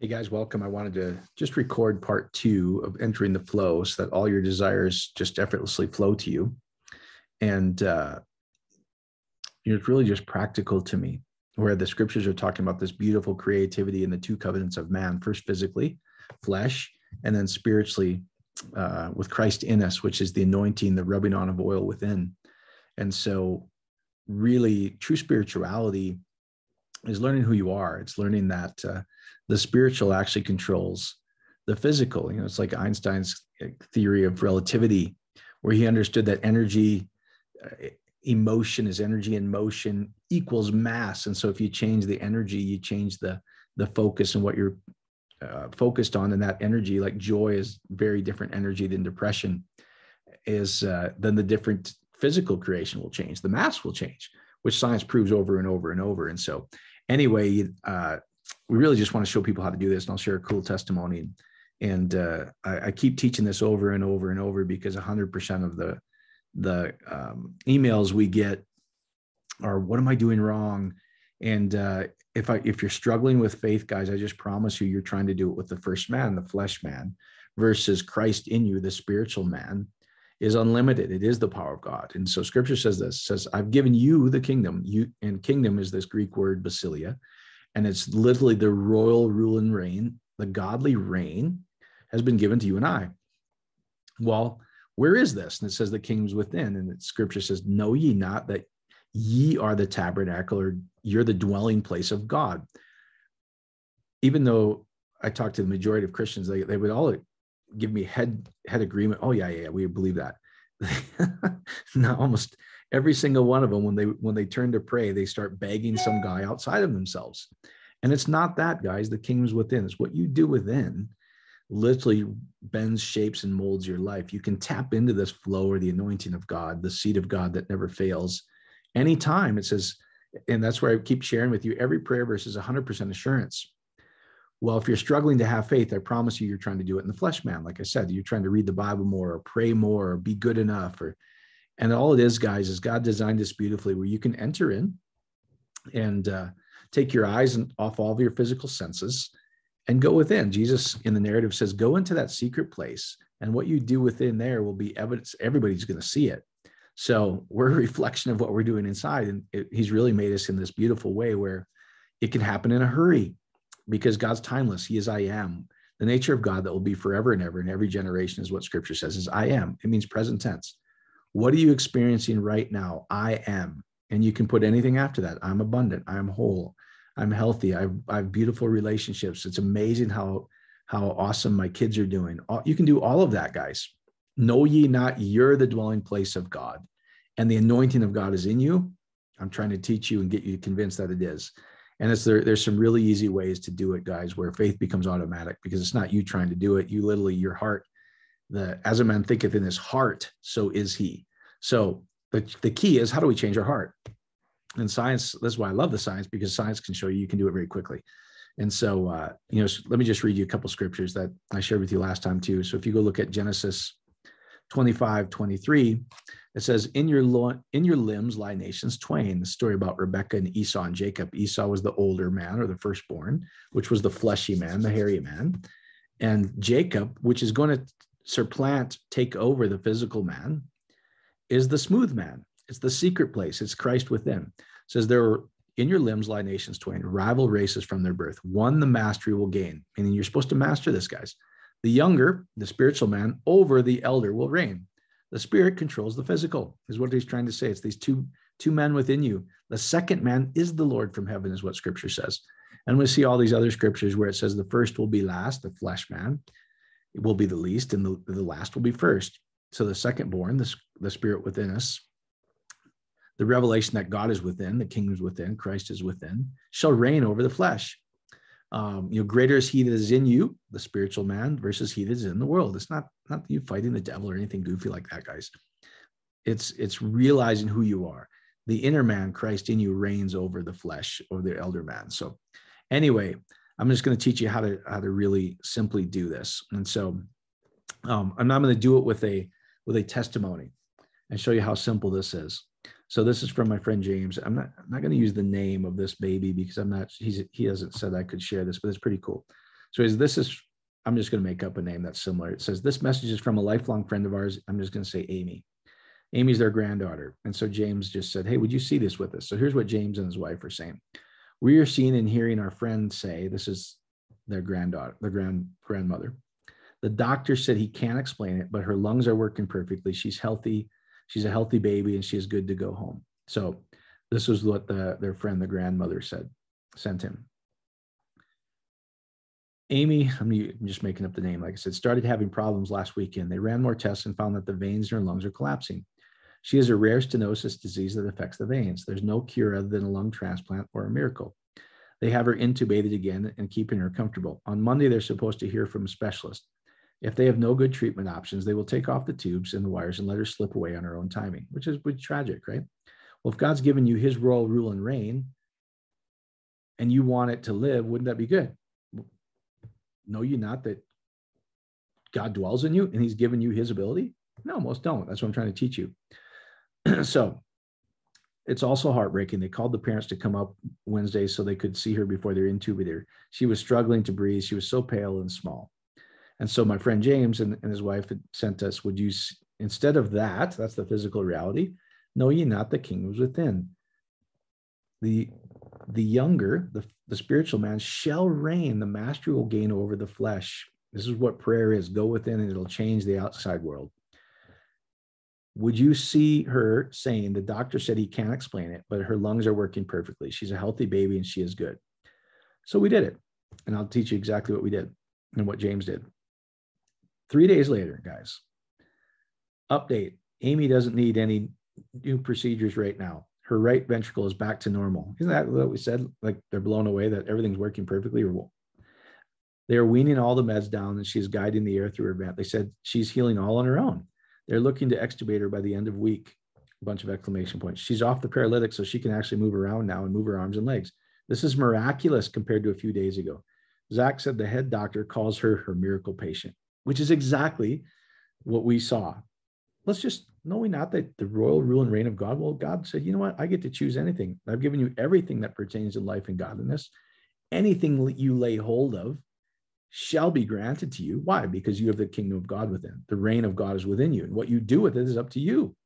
Hey guys, welcome. I wanted to just record part two of entering the flow so that all your desires just effortlessly flow to you. And uh, it's really just practical to me, where the scriptures are talking about this beautiful creativity in the two covenants of man first physically, flesh, and then spiritually uh, with Christ in us, which is the anointing, the rubbing on of oil within. And so, really, true spirituality is learning who you are. It's learning that uh, the spiritual actually controls the physical. You know, it's like Einstein's theory of relativity, where he understood that energy, uh, emotion is energy and motion equals mass. And so if you change the energy, you change the the focus and what you're uh, focused on, and that energy, like joy, is very different energy than depression. Is uh, then the different physical creation will change. The mass will change, which science proves over and over and over. And so, anyway, uh, we really just want to show people how to do this and i'll share a cool testimony. And uh, I, I, keep teaching this over and over and over because 100% of the the um, emails we get are what am i doing wrong? And uh, if i if you're struggling with faith guys i just promise you you're trying to do it with the first man the flesh man versus christ in you the spiritual man is unlimited it is the power of god and so scripture says this says i've given you the kingdom you and kingdom is this greek word basileia, and it's literally the royal rule and reign, the godly reign has been given to you and I. Well, where is this? And it says the kingdom's within. And scripture says, Know ye not that ye are the tabernacle or you're the dwelling place of God. Even though I talk to the majority of Christians, they, they would all give me head head agreement. Oh, yeah, yeah, yeah we believe that. now almost every single one of them when they when they turn to pray they start begging some guy outside of themselves. And it's not that guys the kingdom's within. It's what you do within literally bends shapes and molds your life. You can tap into this flow or the anointing of god the seed of god that never fails. Anytime it says and that's where i keep sharing with you every prayer verse is 100% assurance well if you're struggling to have faith i promise you you're trying to do it in the flesh man like i said you're trying to read the bible more or pray more or be good enough or and all it is, guys, is God designed this beautifully where you can enter in and uh, take your eyes off all of your physical senses and go within. Jesus in the narrative says, go into that secret place. And what you do within there will be evidence. Everybody's going to see it. So we're a reflection of what we're doing inside. And it, he's really made us in this beautiful way where it can happen in a hurry because God's timeless. He is I am. The nature of God that will be forever and ever in every generation is what scripture says is I am. It means present tense. What are you experiencing right now? I am. And you can put anything after that. I'm abundant. I'm whole. I'm healthy. I've, I have beautiful relationships. It's amazing how how awesome my kids are doing. You can do all of that, guys. Know ye not you're the dwelling place of God, and the anointing of God is in you. I'm trying to teach you and get you convinced that it is. And it's there, there's some really easy ways to do it, guys, where faith becomes automatic because it's not you trying to do it. You literally, your heart the as a man thinketh in his heart, so is he. So the, the key is how do we change our heart? And science, that's why I love the science because science can show you you can do it very quickly. And so, uh, you know, let me just read you a couple scriptures that I shared with you last time too. So if you go look at Genesis 25, 23, it says, in your, lo- in your limbs lie nations twain. The story about Rebecca and Esau and Jacob. Esau was the older man or the firstborn, which was the fleshy man, the hairy man. And Jacob, which is going to supplant, take over the physical man, is the smooth man. It's the secret place. It's Christ within. It says there are in your limbs lie nations twain, rival races from their birth. One the mastery will gain. Meaning you're supposed to master this, guys. The younger, the spiritual man, over the elder will reign. The spirit controls the physical, is what he's trying to say. It's these two, two men within you. The second man is the Lord from heaven, is what scripture says. And we see all these other scriptures where it says the first will be last, the flesh man it will be the least, and the, the last will be first. So the second born, the, the spirit within us, the revelation that God is within, the kingdom is within, Christ is within, shall reign over the flesh. Um, you know, greater is he that is in you, the spiritual man, versus he that is in the world. It's not not you fighting the devil or anything goofy like that, guys. It's it's realizing who you are. The inner man, Christ in you, reigns over the flesh, over the elder man. So, anyway, I'm just going to teach you how to how to really simply do this. And so, um, I'm not going to do it with a with a testimony and show you how simple this is. So this is from my friend James. I'm not I'm not going to use the name of this baby because I'm not he's he hasn't said I could share this, but it's pretty cool. So is this is, I'm just going to make up a name that's similar. It says, This message is from a lifelong friend of ours. I'm just going to say Amy. Amy's their granddaughter. And so James just said, Hey, would you see this with us? So here's what James and his wife are saying. We are seeing and hearing our friend say, This is their granddaughter, their grand grandmother. The doctor said he can't explain it, but her lungs are working perfectly. She's healthy. She's a healthy baby and she is good to go home. So this was what the, their friend, the grandmother said, sent him. Amy, I'm just making up the name, like I said, started having problems last weekend. They ran more tests and found that the veins in her lungs are collapsing. She has a rare stenosis disease that affects the veins. There's no cure other than a lung transplant or a miracle. They have her intubated again and keeping her comfortable. On Monday, they're supposed to hear from a specialist. If they have no good treatment options, they will take off the tubes and the wires and let her slip away on her own timing, which is tragic, right? Well, if God's given you his royal rule and reign and you want it to live, wouldn't that be good? Know you not that God dwells in you and he's given you his ability? No, most don't. That's what I'm trying to teach you. so it's also heartbreaking. They called the parents to come up Wednesday so they could see her before they're intubated. She was struggling to breathe. She was so pale and small. And so my friend James and, and his wife had sent us, would you, instead of that, that's the physical reality, know ye not the kingdom was within. The, the younger, the, the spiritual man shall reign. The mastery will gain over the flesh. This is what prayer is. Go within and it'll change the outside world would you see her saying the doctor said he can't explain it but her lungs are working perfectly she's a healthy baby and she is good so we did it and i'll teach you exactly what we did and what james did three days later guys update amy doesn't need any new procedures right now her right ventricle is back to normal isn't that what we said like they're blown away that everything's working perfectly they're weaning all the meds down and she's guiding the air through her vent they said she's healing all on her own they're looking to extubate her by the end of week. A bunch of exclamation points. She's off the paralytic, so she can actually move around now and move her arms and legs. This is miraculous compared to a few days ago. Zach said the head doctor calls her her miracle patient, which is exactly what we saw. Let's just know we not that the royal rule and reign of God. Well, God said, you know what? I get to choose anything. I've given you everything that pertains to life and godliness. Anything you lay hold of, shall be granted to you. Why? Because you have the kingdom of God within. The reign of God is within you. And what you do with it is up to you.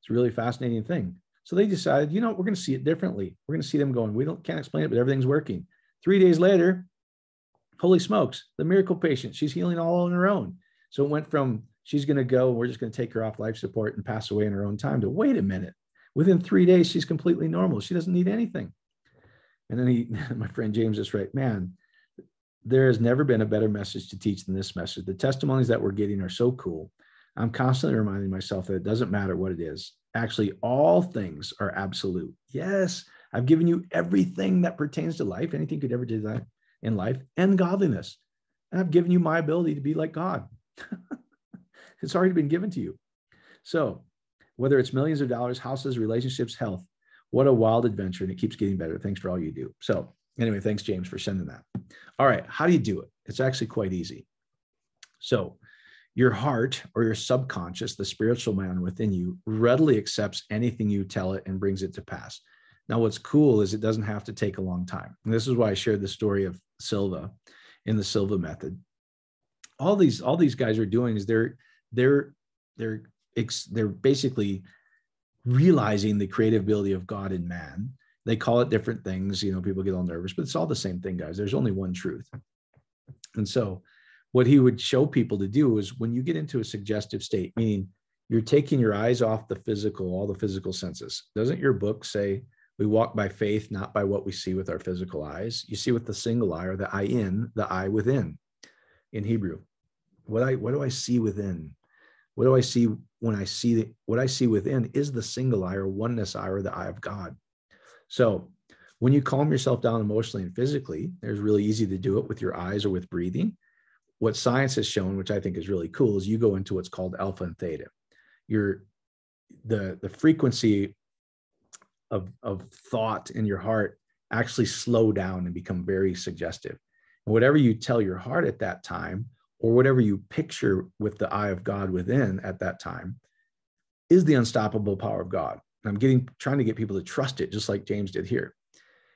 It's a really fascinating thing. So they decided, you know, we're going to see it differently. We're going to see them going, we don't can't explain it, but everything's working. Three days later, holy smokes, the miracle patient, she's healing all on her own. So it went from she's going to go, we're just going to take her off life support and pass away in her own time to wait a minute. Within three days, she's completely normal. She doesn't need anything. And then he, my friend James just right, man, there has never been a better message to teach than this message. The testimonies that we're getting are so cool. I'm constantly reminding myself that it doesn't matter what it is. Actually, all things are absolute. Yes, I've given you everything that pertains to life, anything could ever do that in life, and godliness. And I've given you my ability to be like God. it's already been given to you. So, whether it's millions of dollars, houses, relationships, health, what a wild adventure. And it keeps getting better. Thanks for all you do. So, Anyway, thanks, James, for sending that. All right, how do you do it? It's actually quite easy. So, your heart or your subconscious, the spiritual man within you, readily accepts anything you tell it and brings it to pass. Now, what's cool is it doesn't have to take a long time. And this is why I shared the story of Silva in the Silva method. All these, all these guys are doing is they're they're they're they're basically realizing the creative ability of God in man they call it different things. You know, people get all nervous, but it's all the same thing, guys. There's only one truth. And so, what he would show people to do is when you get into a suggestive state, meaning you're taking your eyes off the physical, all the physical senses. Doesn't your book say we walk by faith, not by what we see with our physical eyes? You see with the single eye or the eye in, the eye within in Hebrew. What I what do I see within? What do I see when I see the, what I see within is the single eye or oneness eye or the eye of God. So when you calm yourself down emotionally and physically, there's really easy to do it with your eyes or with breathing. What science has shown, which I think is really cool, is you go into what's called alpha and theta. Your the the frequency of of thought in your heart actually slow down and become very suggestive. And whatever you tell your heart at that time, or whatever you picture with the eye of God within at that time, is the unstoppable power of God. And I'm getting trying to get people to trust it, just like James did here.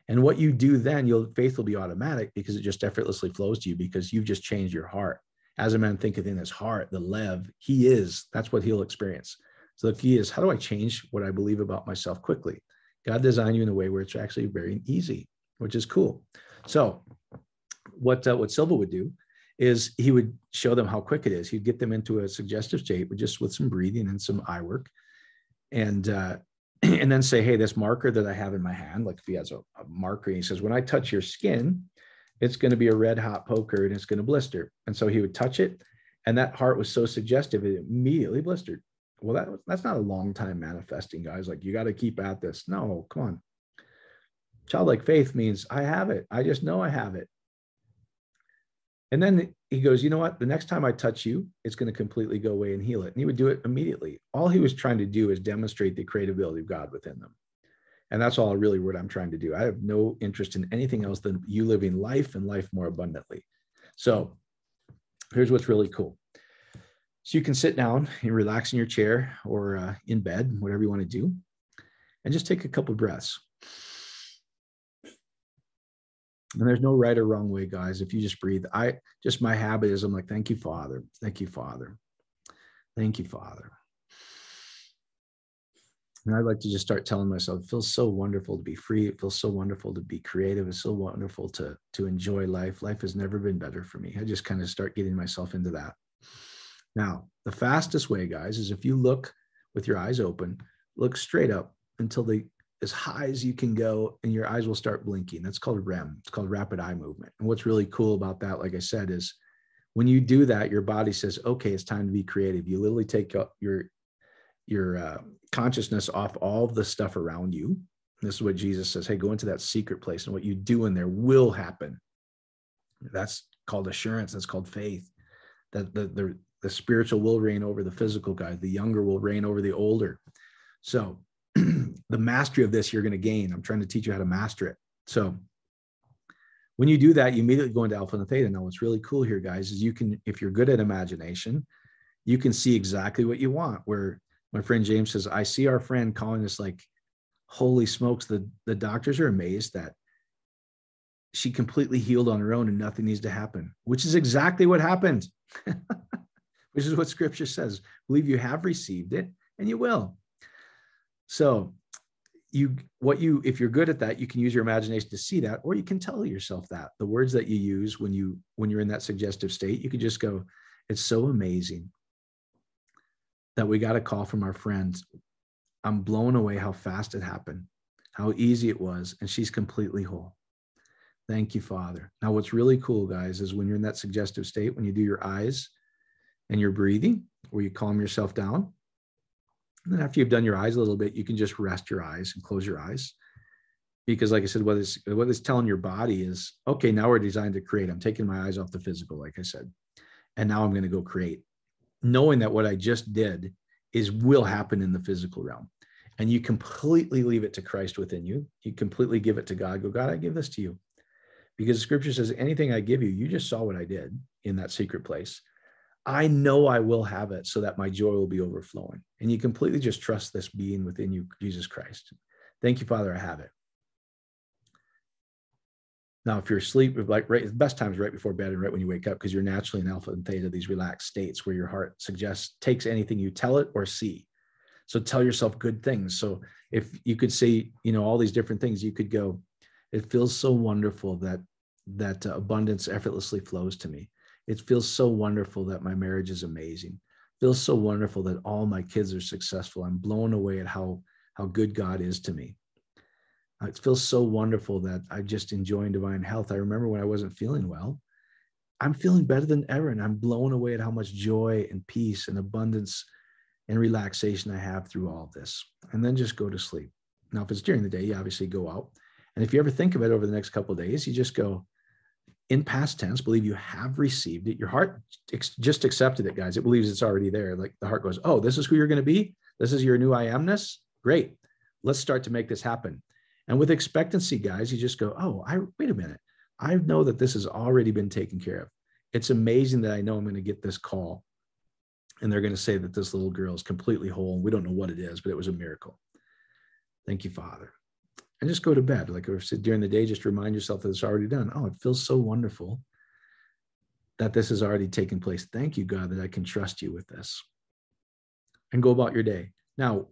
And what you do then, your faith will be automatic because it just effortlessly flows to you because you've just changed your heart. As a man thinketh in his heart, the lev, he is, that's what he'll experience. So the key is how do I change what I believe about myself quickly? God designed you in a way where it's actually very easy, which is cool. So what uh, what Silva would do is he would show them how quick it is. He'd get them into a suggestive state with just with some breathing and some eye work, and uh, and then say, hey, this marker that I have in my hand, like if he has a, a marker, he says, when I touch your skin, it's going to be a red hot poker and it's going to blister. And so he would touch it, and that heart was so suggestive it immediately blistered. Well, that that's not a long time manifesting, guys. Like you got to keep at this. No, come on. Childlike faith means I have it. I just know I have it. And then he goes, you know what? The next time I touch you, it's going to completely go away and heal it. And he would do it immediately. All he was trying to do is demonstrate the creativity of God within them. And that's all really what I'm trying to do. I have no interest in anything else than you living life and life more abundantly. So here's what's really cool. So you can sit down and relax in your chair or uh, in bed, whatever you want to do, and just take a couple breaths. And there's no right or wrong way, guys. If you just breathe, I just my habit is I'm like, thank you, Father. Thank you, Father. Thank you, Father. And I'd like to just start telling myself, it feels so wonderful to be free. It feels so wonderful to be creative. It's so wonderful to, to enjoy life. Life has never been better for me. I just kind of start getting myself into that. Now, the fastest way, guys, is if you look with your eyes open, look straight up until they as high as you can go and your eyes will start blinking. That's called REM. It's called rapid eye movement. And what's really cool about that, like I said, is when you do that, your body says, okay, it's time to be creative. You literally take your, your uh, consciousness off all the stuff around you. This is what Jesus says, hey, go into that secret place and what you do in there will happen. That's called assurance. That's called faith. That the, the, the spiritual will reign over the physical guy. The younger will reign over the older. So the mastery of this you're going to gain. I'm trying to teach you how to master it. So when you do that, you immediately go into alpha and theta. Now, what's really cool here, guys, is you can, if you're good at imagination, you can see exactly what you want. Where my friend James says, I see our friend calling us like, holy smokes, the, the doctors are amazed that she completely healed on her own and nothing needs to happen, which is exactly what happened, which is what scripture says. Believe you have received it and you will. So you what you if you're good at that you can use your imagination to see that or you can tell yourself that the words that you use when you when you're in that suggestive state you could just go it's so amazing that we got a call from our friends i'm blown away how fast it happened how easy it was and she's completely whole thank you father now what's really cool guys is when you're in that suggestive state when you do your eyes and you're breathing where you calm yourself down and then after you've done your eyes a little bit, you can just rest your eyes and close your eyes. Because, like I said, what it's, what it's telling your body is, okay, now we're designed to create. I'm taking my eyes off the physical, like I said. And now I'm going to go create, knowing that what I just did is will happen in the physical realm. And you completely leave it to Christ within you. You completely give it to God. Go, God, I give this to you. Because the scripture says, anything I give you, you just saw what I did in that secret place. I know I will have it so that my joy will be overflowing. And you completely just trust this being within you, Jesus Christ. Thank you, Father, I have it. Now, if you're asleep, like right, the best time is right before bed and right when you wake up, because you're naturally in alpha and theta, these relaxed states where your heart suggests takes anything you tell it or see. So tell yourself good things. So if you could say, you know, all these different things, you could go, it feels so wonderful that that uh, abundance effortlessly flows to me it feels so wonderful that my marriage is amazing. It feels so wonderful that all my kids are successful. I'm blown away at how how good god is to me. Uh, it feels so wonderful that I'm just enjoying divine health. I remember when i wasn't feeling well i'm feeling better than ever and i'm blown away at how much joy and peace and abundance and relaxation i have through all this. And then just go to sleep. Now if it's during the day you obviously go out. And if you ever think of it over the next couple of days you just go in past tense, believe you have received it. Your heart just accepted it, guys. It believes it's already there. Like the heart goes, Oh, this is who you're going to be. This is your new I amness. Great. Let's start to make this happen. And with expectancy, guys, you just go, Oh, I wait a minute. I know that this has already been taken care of. It's amazing that I know I'm going to get this call. And they're going to say that this little girl is completely whole. We don't know what it is, but it was a miracle. Thank you, Father. And just go to bed. Like or during the day, just remind yourself that it's already done. Oh, it feels so wonderful that this has already taken place. Thank you, God, that I can trust you with this. And go about your day. Now,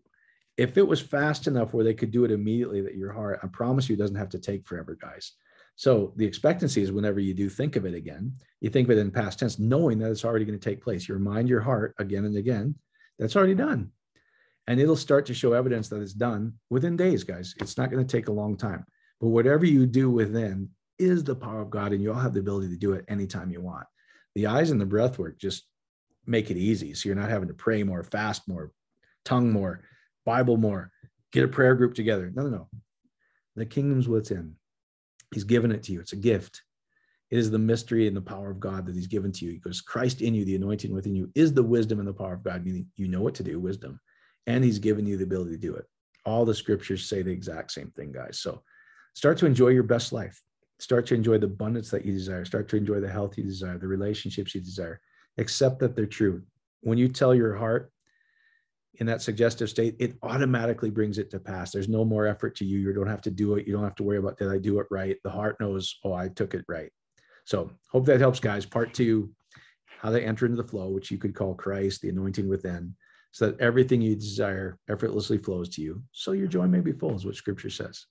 if it was fast enough where they could do it immediately, that your heart, I promise you, it doesn't have to take forever, guys. So the expectancy is whenever you do think of it again, you think of it in past tense, knowing that it's already going to take place. You remind your heart again and again that's already done. And it'll start to show evidence that it's done within days, guys. It's not going to take a long time. But whatever you do within is the power of God, and you all have the ability to do it anytime you want. The eyes and the breath work just make it easy. So you're not having to pray more, fast more, tongue more, Bible more, get a prayer group together. No, no, no. The kingdom's within. He's given it to you. It's a gift. It is the mystery and the power of God that He's given to you because Christ in you, the anointing within you, is the wisdom and the power of God, meaning you know what to do, wisdom, and He's given you the ability to do it. All the scriptures say the exact same thing, guys. So start to enjoy your best life. Start to enjoy the abundance that you desire. Start to enjoy the health you desire, the relationships you desire. Accept that they're true. When you tell your heart in that suggestive state, it automatically brings it to pass. There's no more effort to you. You don't have to do it. You don't have to worry about did I do it right. The heart knows, oh, I took it right. So hope that helps, guys. Part two, how they enter into the flow, which you could call Christ, the anointing within, so that everything you desire effortlessly flows to you. So your joy may be full, is what scripture says.